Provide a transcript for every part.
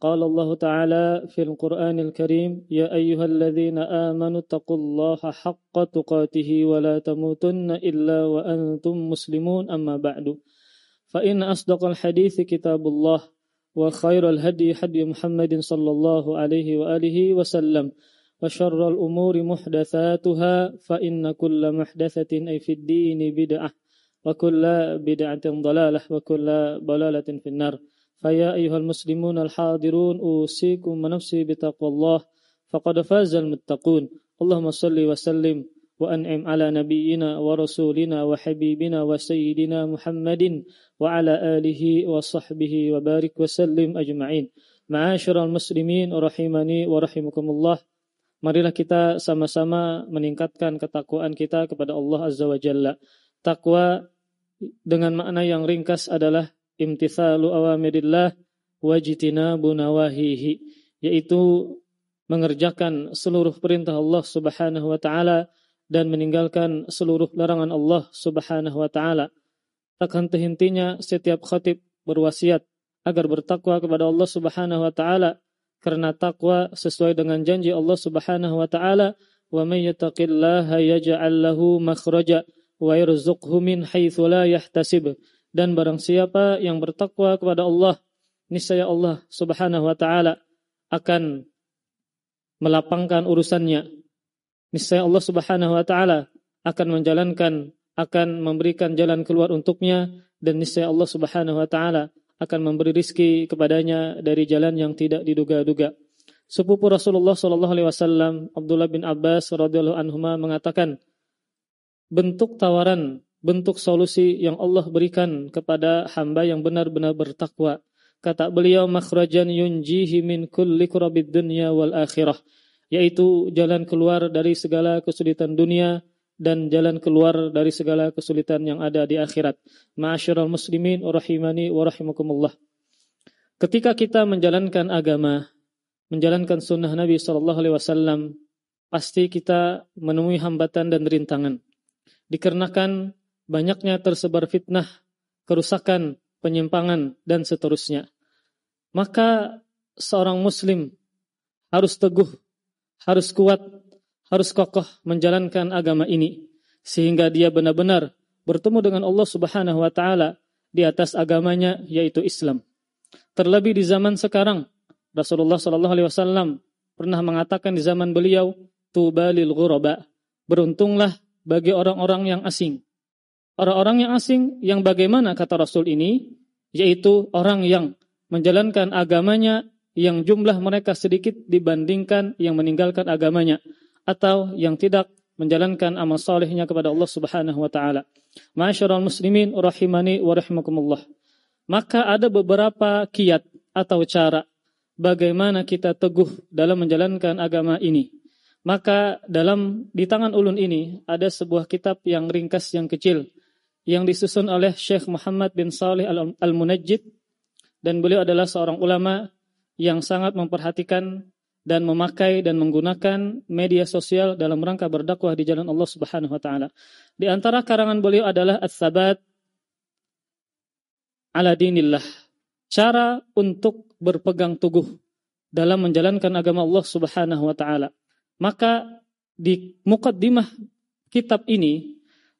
قال الله تعالى في القرآن الكريم يا أيها الذين آمنوا اتقوا الله حق تقاته ولا تموتن إلا وأنتم مسلمون أما بعد. فإن أصدق الحديث كتاب الله وخير الهدي هدي محمد صلى الله عليه وآله وسلم وشر الأمور محدثاتها فإن كل محدثة أي في الدين بدعة وكل بدعة ضلالة وكل ضلالة في النار. فيا أيها المسلمون الحاضرون أوصيكم ونفسي بتقوى الله فقد فاز المتقون اللهم صل وسلم وأنعم على نبينا ورسولنا وحبيبنا وسيدنا محمد وعلى آله وصحبه وبارك وسلم أجمعين معاشر المسلمين رحمني ورحمكم الله Marilah kita sama-sama meningkatkan ketakwaan kita kepada Allah Azza wa Jalla. Takwa dengan makna yang ringkas adalah imtithalu awamirillah wajitinabu nawahihi yaitu mengerjakan seluruh perintah Allah Subhanahu wa taala dan meninggalkan seluruh larangan Allah Subhanahu wa taala. Takkan hentinya setiap khatib berwasiat agar bertakwa kepada Allah Subhanahu wa taala karena takwa sesuai dengan janji Allah Subhanahu wa taala wa may yattaqillaha yaj'al makhraja wa yarzuqhu min haitsu la yahtasib dan barang siapa yang bertakwa kepada Allah, niscaya Allah Subhanahu wa taala akan melapangkan urusannya. Niscaya Allah Subhanahu wa taala akan menjalankan akan memberikan jalan keluar untuknya dan niscaya Allah Subhanahu wa taala akan memberi rizki kepadanya dari jalan yang tidak diduga-duga. Sepupu Rasulullah Shallallahu alaihi wasallam Abdullah bin Abbas radhiyallahu anhu mengatakan bentuk tawaran bentuk solusi yang Allah berikan kepada hamba yang benar-benar bertakwa. Kata beliau makhrajan yunjihi min kulli kurabid dunya wal akhirah, yaitu jalan keluar dari segala kesulitan dunia dan jalan keluar dari segala kesulitan yang ada di akhirat. Ma'asyiral muslimin rahimani wa rahimakumullah. Ketika kita menjalankan agama, menjalankan sunnah Nabi wasallam, pasti kita menemui hambatan dan rintangan. Dikarenakan banyaknya tersebar fitnah, kerusakan, penyimpangan, dan seterusnya. Maka seorang muslim harus teguh, harus kuat, harus kokoh menjalankan agama ini. Sehingga dia benar-benar bertemu dengan Allah subhanahu wa ta'ala di atas agamanya yaitu Islam. Terlebih di zaman sekarang, Rasulullah Shallallahu Alaihi Wasallam pernah mengatakan di zaman beliau, "Tubalil ghuraba." Beruntunglah bagi orang-orang yang asing. Orang-orang yang asing yang bagaimana kata Rasul ini, yaitu orang yang menjalankan agamanya yang jumlah mereka sedikit dibandingkan yang meninggalkan agamanya atau yang tidak menjalankan amal solehnya kepada Allah Subhanahu wa taala. Masyarul muslimin rahimani wa rahimakumullah. Maka ada beberapa kiat atau cara bagaimana kita teguh dalam menjalankan agama ini. Maka dalam di tangan ulun ini ada sebuah kitab yang ringkas yang kecil yang disusun oleh Syekh Muhammad bin Saleh Al-Munajjid dan beliau adalah seorang ulama yang sangat memperhatikan dan memakai dan menggunakan media sosial dalam rangka berdakwah di jalan Allah Subhanahu wa taala. Di antara karangan beliau adalah Ats-Tsabat ala dinillah. Cara untuk berpegang teguh dalam menjalankan agama Allah Subhanahu wa taala. Maka di mukaddimah kitab ini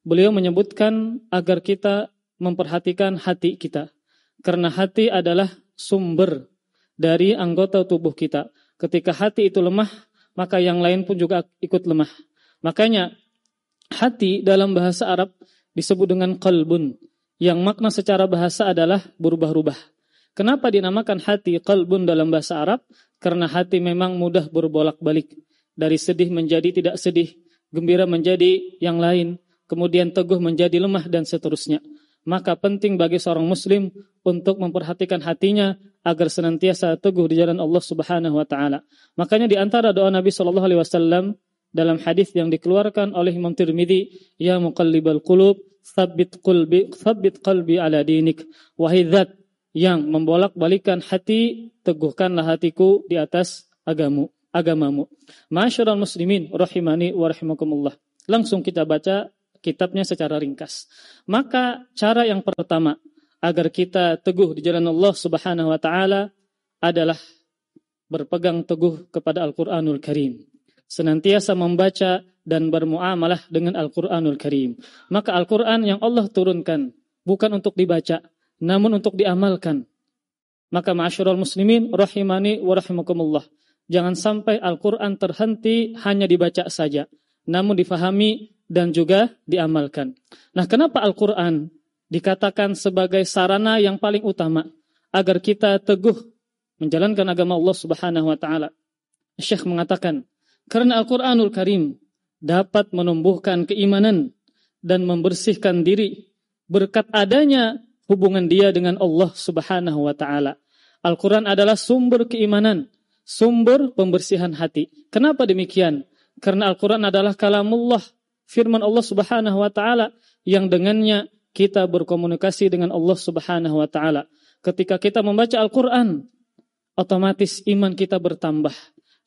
beliau menyebutkan agar kita memperhatikan hati kita. Karena hati adalah sumber dari anggota tubuh kita. Ketika hati itu lemah, maka yang lain pun juga ikut lemah. Makanya hati dalam bahasa Arab disebut dengan qalbun, yang makna secara bahasa adalah berubah-ubah. Kenapa dinamakan hati qalbun dalam bahasa Arab? Karena hati memang mudah berbolak-balik. Dari sedih menjadi tidak sedih, gembira menjadi yang lain, kemudian teguh menjadi lemah dan seterusnya. Maka penting bagi seorang muslim untuk memperhatikan hatinya agar senantiasa teguh di jalan Allah Subhanahu wa taala. Makanya di antara doa Nabi sallallahu alaihi wasallam dalam hadis yang dikeluarkan oleh Imam Tirmidzi, "Ya muqallibal qulub, tsabbit qalbi tsabbit qalbi ala dinik wahai zat yang membolak-balikan hati teguhkanlah hatiku di atas agamu agamamu masyarul muslimin rahimani wa rahimakumullah langsung kita baca kitabnya secara ringkas. Maka cara yang pertama agar kita teguh di jalan Allah Subhanahu wa taala adalah berpegang teguh kepada Al-Qur'anul Karim senantiasa membaca dan bermuamalah dengan Al-Qur'anul Karim. Maka Al-Qur'an yang Allah turunkan bukan untuk dibaca namun untuk diamalkan. Maka ma'asyiral muslimin rahimani wa rahimakumullah jangan sampai Al-Qur'an terhenti hanya dibaca saja namun difahami dan juga diamalkan nah kenapa Al-Qur'an dikatakan sebagai sarana yang paling utama agar kita teguh menjalankan agama Allah Subhanahu wa taala. Syekh mengatakan, karena Al-Qur'anul Karim dapat menumbuhkan keimanan dan membersihkan diri berkat adanya hubungan dia dengan Allah Subhanahu wa taala. Al-Qur'an adalah sumber keimanan, sumber pembersihan hati. Kenapa demikian? Karena Al-Qur'an adalah kalamullah, firman Allah Subhanahu wa taala yang dengannya kita berkomunikasi dengan Allah Subhanahu wa taala. Ketika kita membaca Al-Qur'an, otomatis iman kita bertambah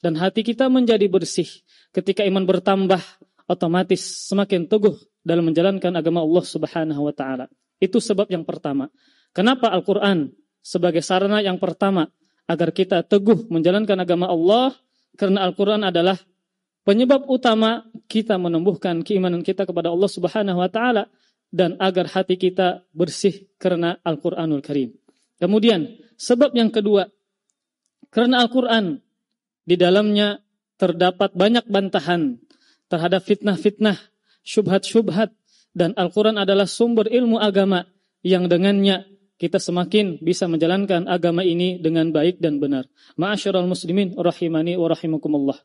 dan hati kita menjadi bersih. Ketika iman bertambah, otomatis semakin teguh dalam menjalankan agama Allah Subhanahu wa taala. Itu sebab yang pertama. Kenapa Al-Qur'an sebagai sarana yang pertama agar kita teguh menjalankan agama Allah? Karena Al-Qur'an adalah penyebab utama kita menumbuhkan keimanan kita kepada Allah Subhanahu wa taala dan agar hati kita bersih karena Al-Quranul Karim. Kemudian, sebab yang kedua, karena Al-Quran di dalamnya terdapat banyak bantahan terhadap fitnah-fitnah, syubhat-syubhat, dan Al-Quran adalah sumber ilmu agama yang dengannya kita semakin bisa menjalankan agama ini dengan baik dan benar. Ma'asyiral muslimin rahimani wa rahimakumullah.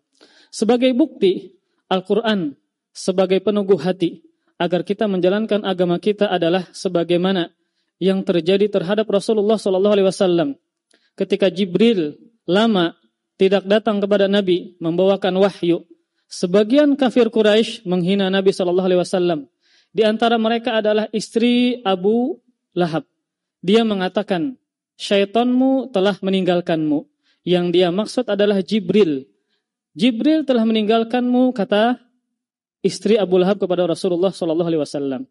Sebagai bukti, Al-Quran sebagai peneguh hati agar kita menjalankan agama kita adalah sebagaimana yang terjadi terhadap Rasulullah Shallallahu Alaihi Wasallam ketika Jibril lama tidak datang kepada Nabi membawakan wahyu. Sebagian kafir Quraisy menghina Nabi Shallallahu Alaihi Wasallam. Di antara mereka adalah istri Abu Lahab. Dia mengatakan, syaitanmu telah meninggalkanmu. Yang dia maksud adalah Jibril. Jibril telah meninggalkanmu, kata istri Abu Lahab kepada Rasulullah Shallallahu Alaihi Wasallam.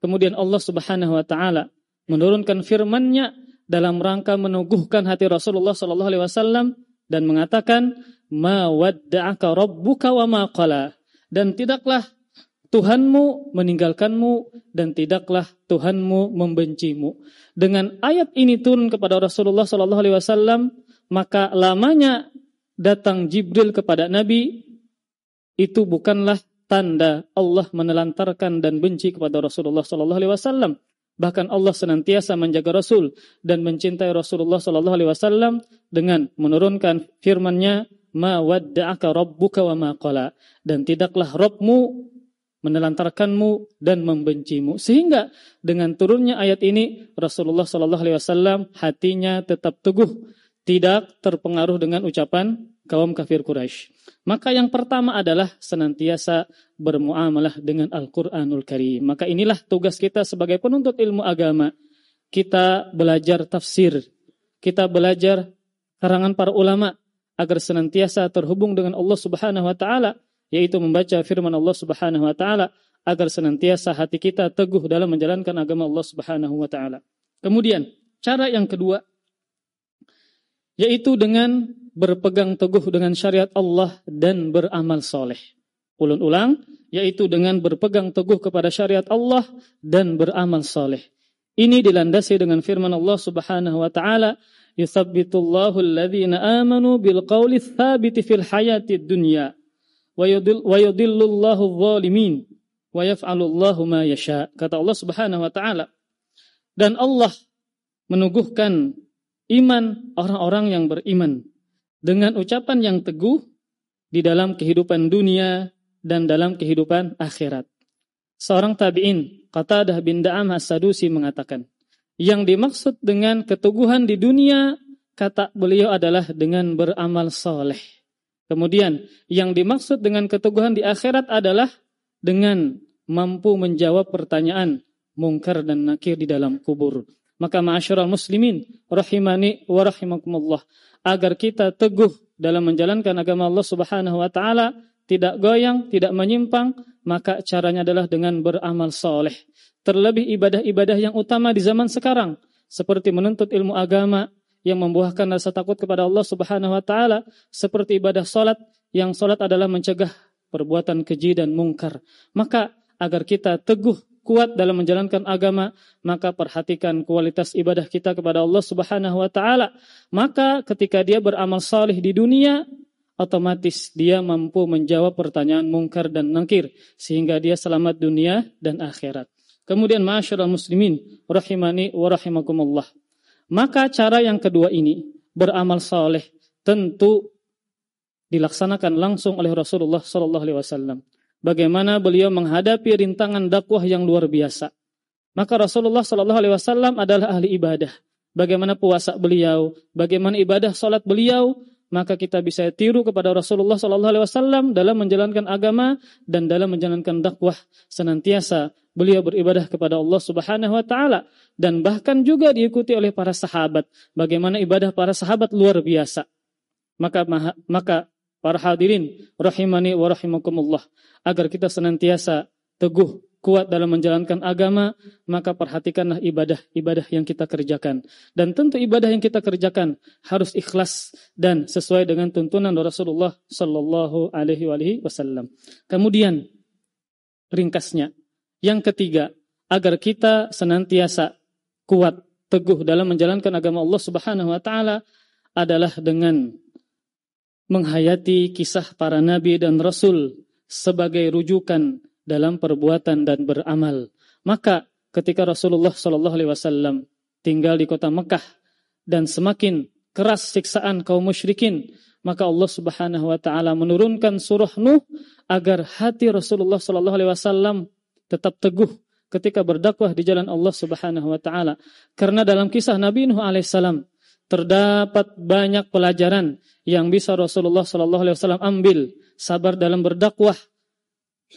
Kemudian Allah Subhanahu Wa Taala menurunkan firman-Nya dalam rangka meneguhkan hati Rasulullah Shallallahu Alaihi Wasallam dan mengatakan, "Ma wadda'aka rabbuka wa ma qala." Dan tidaklah Tuhanmu meninggalkanmu dan tidaklah Tuhanmu membencimu. Dengan ayat ini turun kepada Rasulullah Shallallahu Alaihi Wasallam, maka lamanya datang Jibril kepada Nabi itu bukanlah tanda Allah menelantarkan dan benci kepada Rasulullah sallallahu alaihi wasallam. Bahkan Allah senantiasa menjaga Rasul dan mencintai Rasulullah sallallahu alaihi wasallam dengan menurunkan firman-Nya, "Ma wadda'aka rabbuka wa ma qala." Dan tidaklah Rabbmu menelantarkanmu dan membencimu. Sehingga dengan turunnya ayat ini Rasulullah sallallahu alaihi wasallam hatinya tetap teguh, tidak terpengaruh dengan ucapan kaum kafir Quraisy. Maka yang pertama adalah senantiasa bermuamalah dengan Al-Quranul Karim. Maka inilah tugas kita sebagai penuntut ilmu agama. Kita belajar tafsir. Kita belajar karangan para ulama agar senantiasa terhubung dengan Allah Subhanahu wa taala yaitu membaca firman Allah Subhanahu wa taala agar senantiasa hati kita teguh dalam menjalankan agama Allah Subhanahu wa taala. Kemudian, cara yang kedua yaitu dengan berpegang teguh dengan syariat Allah dan beramal soleh. Ulun ulang, yaitu dengan berpegang teguh kepada syariat Allah dan beramal soleh. Ini dilandasi dengan firman Allah Subhanahu wa taala, "Yuthabbitullahu alladhina amanu bil qawli tsabiti fil hayati dunya wa yudillullahu adh-dhalimin wa yaf'alullahu ma yasha." Kata Allah Subhanahu wa taala. Dan Allah menuguhkan iman orang-orang yang beriman dengan ucapan yang teguh di dalam kehidupan dunia dan dalam kehidupan akhirat. Seorang tabi'in, Qatadah bin Da'am As-Sadusi mengatakan, yang dimaksud dengan keteguhan di dunia, kata beliau adalah dengan beramal soleh. Kemudian, yang dimaksud dengan keteguhan di akhirat adalah dengan mampu menjawab pertanyaan mungkar dan nakir di dalam kubur. Maka ma'asyiral muslimin rahimani wa rahimakumullah agar kita teguh dalam menjalankan agama Allah Subhanahu wa taala, tidak goyang, tidak menyimpang, maka caranya adalah dengan beramal soleh. Terlebih ibadah-ibadah yang utama di zaman sekarang seperti menuntut ilmu agama yang membuahkan rasa takut kepada Allah Subhanahu wa taala, seperti ibadah salat yang salat adalah mencegah perbuatan keji dan mungkar. Maka agar kita teguh kuat dalam menjalankan agama, maka perhatikan kualitas ibadah kita kepada Allah Subhanahu wa taala. Maka ketika dia beramal saleh di dunia, otomatis dia mampu menjawab pertanyaan mungkar dan nangkir sehingga dia selamat dunia dan akhirat. Kemudian masyarakat muslimin rahimani wa rahimakumullah. Maka cara yang kedua ini beramal saleh tentu dilaksanakan langsung oleh Rasulullah sallallahu alaihi wasallam bagaimana beliau menghadapi rintangan dakwah yang luar biasa. Maka Rasulullah Shallallahu Alaihi Wasallam adalah ahli ibadah. Bagaimana puasa beliau, bagaimana ibadah salat beliau, maka kita bisa tiru kepada Rasulullah Shallallahu Alaihi Wasallam dalam menjalankan agama dan dalam menjalankan dakwah senantiasa beliau beribadah kepada Allah Subhanahu Wa Taala dan bahkan juga diikuti oleh para sahabat. Bagaimana ibadah para sahabat luar biasa. Maka maka para hadirin rahimani wa rahimakumullah. Agar kita senantiasa teguh kuat dalam menjalankan agama maka perhatikanlah ibadah-ibadah yang kita kerjakan. Dan tentu ibadah yang kita kerjakan harus ikhlas dan sesuai dengan tuntunan Rasulullah sallallahu alaihi wasallam. Kemudian ringkasnya. Yang ketiga agar kita senantiasa kuat teguh dalam menjalankan agama Allah Subhanahu wa taala adalah dengan menghayati kisah para nabi dan rasul sebagai rujukan dalam perbuatan dan beramal. Maka ketika Rasulullah Shallallahu Alaihi Wasallam tinggal di kota Mekah dan semakin keras siksaan kaum musyrikin, maka Allah Subhanahu Wa Taala menurunkan surah Nuh agar hati Rasulullah Shallallahu Alaihi Wasallam tetap teguh ketika berdakwah di jalan Allah Subhanahu Wa Taala. Karena dalam kisah Nabi Nuh Alaihissalam terdapat banyak pelajaran yang bisa Rasulullah Shallallahu Alaihi Wasallam ambil, sabar dalam berdakwah,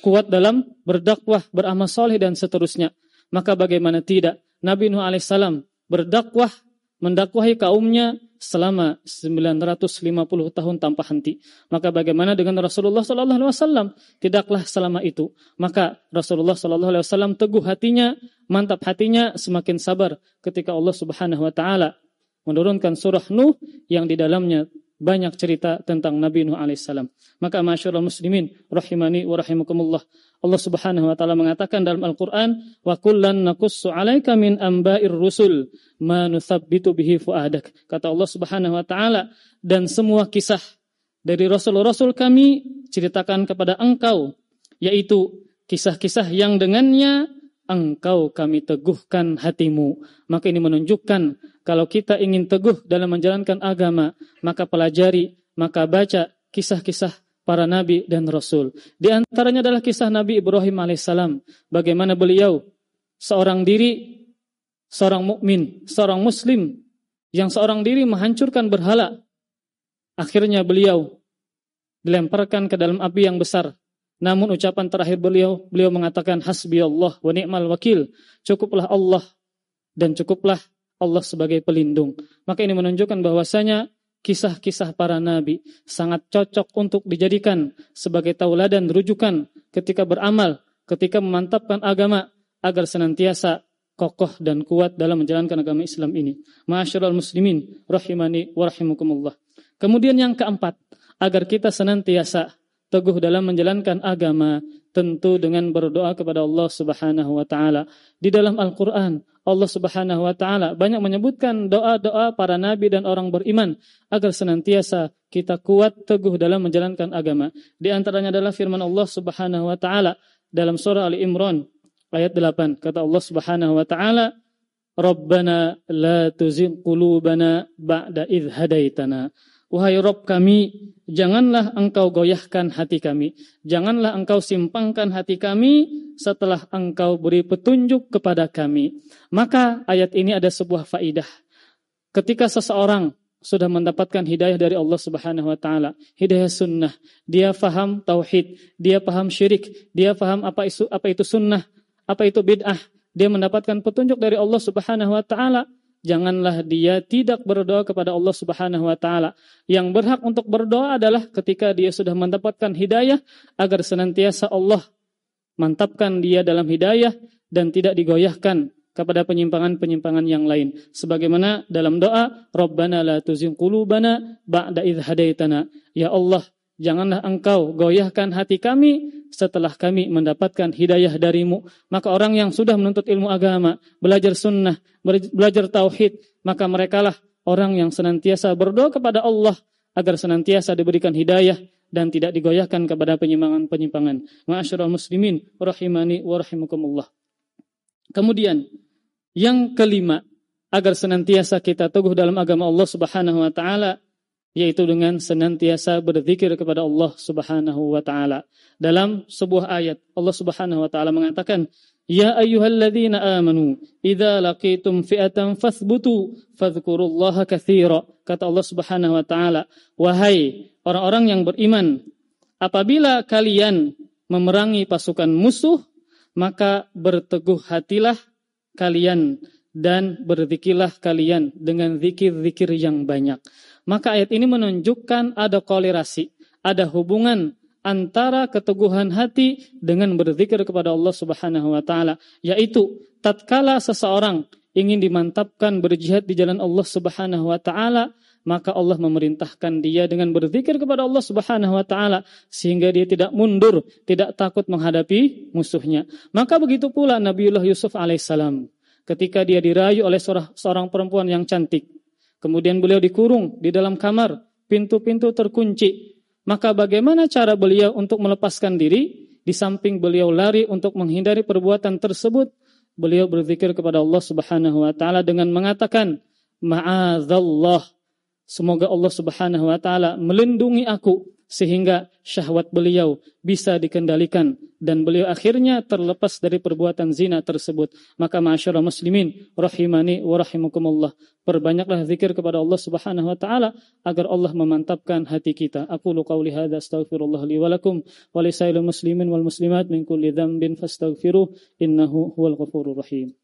kuat dalam berdakwah, beramal soleh dan seterusnya. Maka bagaimana tidak? Nabi Nuh Alaihissalam berdakwah, mendakwahi kaumnya selama 950 tahun tanpa henti. Maka bagaimana dengan Rasulullah Shallallahu Alaihi Wasallam? Tidaklah selama itu. Maka Rasulullah Shallallahu Alaihi Wasallam teguh hatinya, mantap hatinya, semakin sabar ketika Allah Subhanahu Wa Taala menurunkan surah Nuh yang di dalamnya banyak cerita tentang Nabi Nuh alaihissalam. Maka masyarakat muslimin rahimani wa rahimakumullah. Allah Subhanahu wa taala mengatakan dalam Al-Qur'an, "Wa kullan naqussu 'alaika min amba'ir rusul ma nuthabbitu bihi fuadak." Kata Allah Subhanahu wa taala, dan semua kisah dari rasul-rasul kami ceritakan kepada engkau, yaitu kisah-kisah yang dengannya engkau kami teguhkan hatimu. Maka ini menunjukkan kalau kita ingin teguh dalam menjalankan agama, maka pelajari, maka baca kisah-kisah para nabi dan rasul. Di antaranya adalah kisah Nabi Ibrahim alaihissalam. Bagaimana beliau seorang diri, seorang mukmin, seorang muslim yang seorang diri menghancurkan berhala. Akhirnya beliau dilemparkan ke dalam api yang besar. Namun ucapan terakhir beliau, beliau mengatakan hasbi Allah wa ni'mal wakil. Cukuplah Allah dan cukuplah Allah sebagai pelindung. Maka ini menunjukkan bahwasanya kisah-kisah para nabi sangat cocok untuk dijadikan sebagai tauladan rujukan ketika beramal, ketika memantapkan agama agar senantiasa kokoh dan kuat dalam menjalankan agama Islam ini. Ma'asyiral muslimin rahimani wa rahimakumullah. Kemudian yang keempat, agar kita senantiasa teguh dalam menjalankan agama tentu dengan berdoa kepada Allah Subhanahu wa taala. Di dalam Al-Qur'an Allah Subhanahu wa taala banyak menyebutkan doa-doa para nabi dan orang beriman agar senantiasa kita kuat teguh dalam menjalankan agama. Di antaranya adalah firman Allah Subhanahu wa taala dalam surah Ali Imran ayat 8 kata Allah Subhanahu wa taala Rabbana la tuzigh qulubana ba'da idh hadaitana Wahai Rob kami, janganlah engkau goyahkan hati kami. Janganlah engkau simpangkan hati kami setelah engkau beri petunjuk kepada kami. Maka ayat ini ada sebuah faidah. Ketika seseorang sudah mendapatkan hidayah dari Allah Subhanahu wa taala, hidayah sunnah, dia faham tauhid, dia paham syirik, dia paham apa itu apa itu sunnah, apa itu bid'ah, dia mendapatkan petunjuk dari Allah Subhanahu wa taala, janganlah dia tidak berdoa kepada Allah Subhanahu wa taala. Yang berhak untuk berdoa adalah ketika dia sudah mendapatkan hidayah agar senantiasa Allah mantapkan dia dalam hidayah dan tidak digoyahkan kepada penyimpangan-penyimpangan yang lain. Sebagaimana dalam doa, Rabbana la tuzigh qulubana ba'da idh hadaitana. Ya Allah, janganlah engkau goyahkan hati kami setelah kami mendapatkan hidayah darimu. Maka orang yang sudah menuntut ilmu agama, belajar sunnah, belajar tauhid, maka merekalah orang yang senantiasa berdoa kepada Allah agar senantiasa diberikan hidayah dan tidak digoyahkan kepada penyimpangan-penyimpangan. Ma'asyiral muslimin rahimani wa rahimakumullah. Kemudian yang kelima agar senantiasa kita teguh dalam agama Allah Subhanahu wa taala yaitu dengan senantiasa berzikir kepada Allah Subhanahu wa taala. Dalam sebuah ayat Allah Subhanahu wa taala mengatakan, "Ya ayyuhalladzina amanu, idza laqitum fi'atan fathbutu fadhkurullaha katsira." Kata Allah Subhanahu wa taala, "Wahai orang-orang yang beriman, apabila kalian memerangi pasukan musuh, maka berteguh hatilah kalian dan berzikirlah kalian dengan zikir-zikir yang banyak." Maka ayat ini menunjukkan ada kolerasi, ada hubungan antara keteguhan hati dengan berzikir kepada Allah Subhanahu wa taala, yaitu tatkala seseorang ingin dimantapkan berjihad di jalan Allah Subhanahu wa taala, maka Allah memerintahkan dia dengan berzikir kepada Allah Subhanahu wa taala sehingga dia tidak mundur, tidak takut menghadapi musuhnya. Maka begitu pula Nabiullah Yusuf alaihissalam ketika dia dirayu oleh seorang, perempuan yang cantik. Kemudian beliau dikurung di dalam kamar, pintu-pintu terkunci. Maka bagaimana cara beliau untuk melepaskan diri? Di samping beliau lari untuk menghindari perbuatan tersebut, beliau berzikir kepada Allah Subhanahu wa taala dengan mengatakan, "Ma'adzallah." Semoga Allah Subhanahu wa taala melindungi aku sehingga syahwat beliau bisa dikendalikan dan beliau akhirnya terlepas dari perbuatan zina tersebut. Maka masyarakat muslimin rahimani wa rahimakumullah. Perbanyaklah zikir kepada Allah Subhanahu wa taala agar Allah memantapkan hati kita. Aku lu qauli hadza astaghfirullah li wa lakum wa muslimin wal muslimat min kulli dzambin fastaghfiruh innahu huwal ghafurur rahim.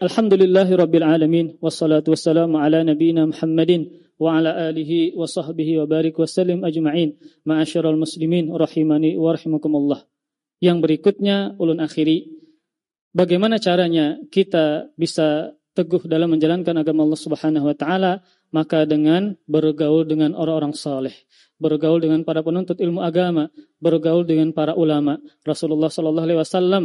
Alhamdulillahi Rabbil Alamin. Wassalatu wassalamu ala nabina Muhammadin Wa ala alihi wa sahbihi wa barik wa salim ajma'in. Ma'asyiral muslimin Rahimani wa rahimakumullah. Yang berikutnya ulun akhiri. Bagaimana caranya kita bisa teguh dalam menjalankan agama Allah Subhanahu wa taala? Maka dengan bergaul dengan orang-orang saleh, bergaul dengan para penuntut ilmu agama, bergaul dengan para ulama. Rasulullah sallallahu alaihi wasallam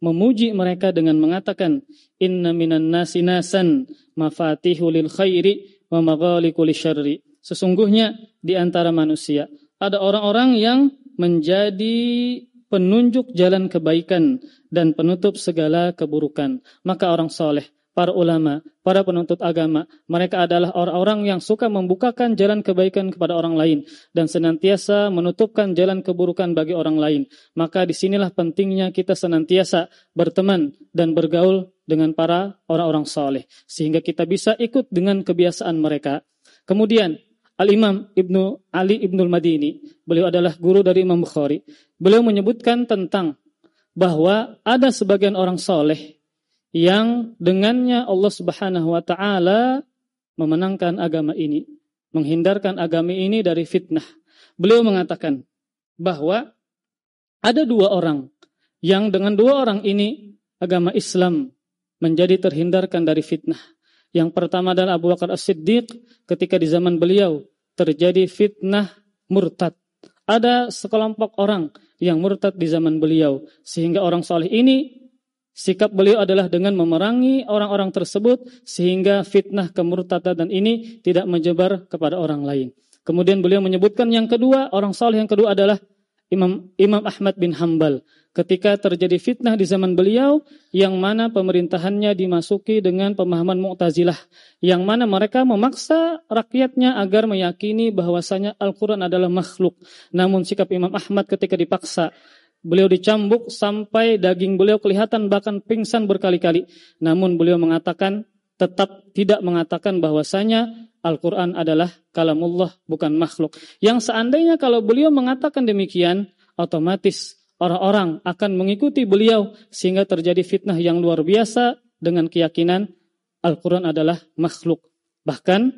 memuji mereka dengan mengatakan inna minan nasi nasan mafatihu lil khairi wa maghaliqu syarri. Sesungguhnya di antara manusia ada orang-orang yang menjadi penunjuk jalan kebaikan dan penutup segala keburukan. Maka orang soleh para ulama, para penuntut agama. Mereka adalah orang-orang yang suka membukakan jalan kebaikan kepada orang lain dan senantiasa menutupkan jalan keburukan bagi orang lain. Maka di sinilah pentingnya kita senantiasa berteman dan bergaul dengan para orang-orang saleh sehingga kita bisa ikut dengan kebiasaan mereka. Kemudian Al-Imam Ibnu Ali Ibnul Madini, beliau adalah guru dari Imam Bukhari. Beliau menyebutkan tentang bahwa ada sebagian orang soleh yang dengannya Allah Subhanahu wa taala memenangkan agama ini, menghindarkan agama ini dari fitnah. Beliau mengatakan bahwa ada dua orang yang dengan dua orang ini agama Islam menjadi terhindarkan dari fitnah. Yang pertama adalah Abu Bakar As-Siddiq ketika di zaman beliau terjadi fitnah murtad. Ada sekelompok orang yang murtad di zaman beliau sehingga orang soleh ini Sikap beliau adalah dengan memerangi orang-orang tersebut sehingga fitnah kemurtadan ini tidak menyebar kepada orang lain. Kemudian beliau menyebutkan yang kedua, orang saleh yang kedua adalah Imam Imam Ahmad bin Hambal. Ketika terjadi fitnah di zaman beliau yang mana pemerintahannya dimasuki dengan pemahaman Mu'tazilah yang mana mereka memaksa rakyatnya agar meyakini bahwasanya Al-Qur'an adalah makhluk. Namun sikap Imam Ahmad ketika dipaksa Beliau dicambuk sampai daging beliau kelihatan bahkan pingsan berkali-kali. Namun beliau mengatakan tetap tidak mengatakan bahwasanya Al-Quran adalah kalamullah bukan makhluk. Yang seandainya kalau beliau mengatakan demikian, otomatis orang-orang akan mengikuti beliau sehingga terjadi fitnah yang luar biasa dengan keyakinan Al-Quran adalah makhluk. Bahkan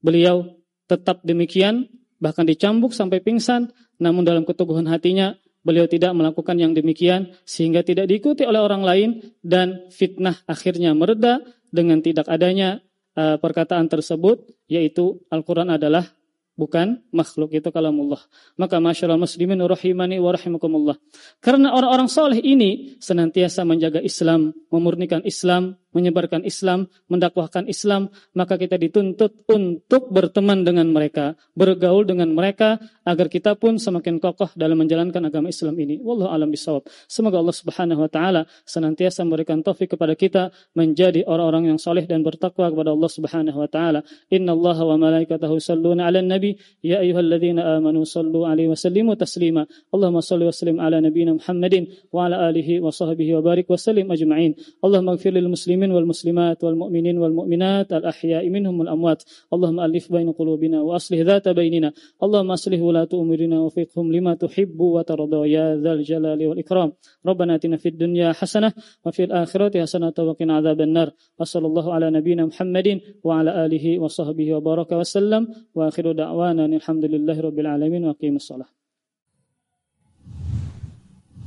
beliau tetap demikian, bahkan dicambuk sampai pingsan, namun dalam keteguhan hatinya beliau tidak melakukan yang demikian sehingga tidak diikuti oleh orang lain dan fitnah akhirnya mereda dengan tidak adanya uh, perkataan tersebut yaitu Al-Qur'an adalah bukan makhluk itu kalamullah. Maka masyaallah muslimin rahimani wa rahimakumullah. Karena orang-orang soleh ini senantiasa menjaga Islam, memurnikan Islam, menyebarkan Islam, mendakwahkan Islam, maka kita dituntut untuk berteman dengan mereka, bergaul dengan mereka agar kita pun semakin kokoh dalam menjalankan agama Islam ini. Wallahu alam bisawab. Semoga Allah Subhanahu wa taala senantiasa memberikan taufik kepada kita menjadi orang-orang yang saleh dan bertakwa kepada Allah Subhanahu wa taala. Innallaha wa malaikatahu yusalluna 'alan nabi ya ayyuhalladzina amanu sallu 'alaihi wa sallimu taslima. Allahumma salli wa sallim ala nabiyyina Muhammadin wa ala alihi wa sahbihi wa barik wa sallim ajma'in. Allahumma ighfir lil muslimin المسلمين والمسلمات والمؤمنين والمؤمنات الأحياء منهم والأموات. اللهم ألف بين قلوبنا وأصلح ذات بيننا. اللهم أصلح ولاة أمورنا وفقهم لما تحب وترضى. يا ذا الجلال والإكرام. ربنا آتنا في الدنيا حسنة وفي الآخرة حسنة وقنا عذاب النار. وصلى الله على نبينا محمد وعلى آله وصحبه وبارك وسلم. وآخر دعوانا الحمد لله رب العالمين وقيم الصلاة.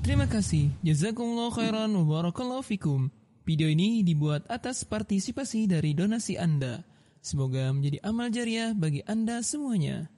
Terima kasih. Jazakumullah khairan. Wa barakallahu fikum. Video ini dibuat atas partisipasi dari donasi Anda. Semoga menjadi amal jariah bagi Anda semuanya.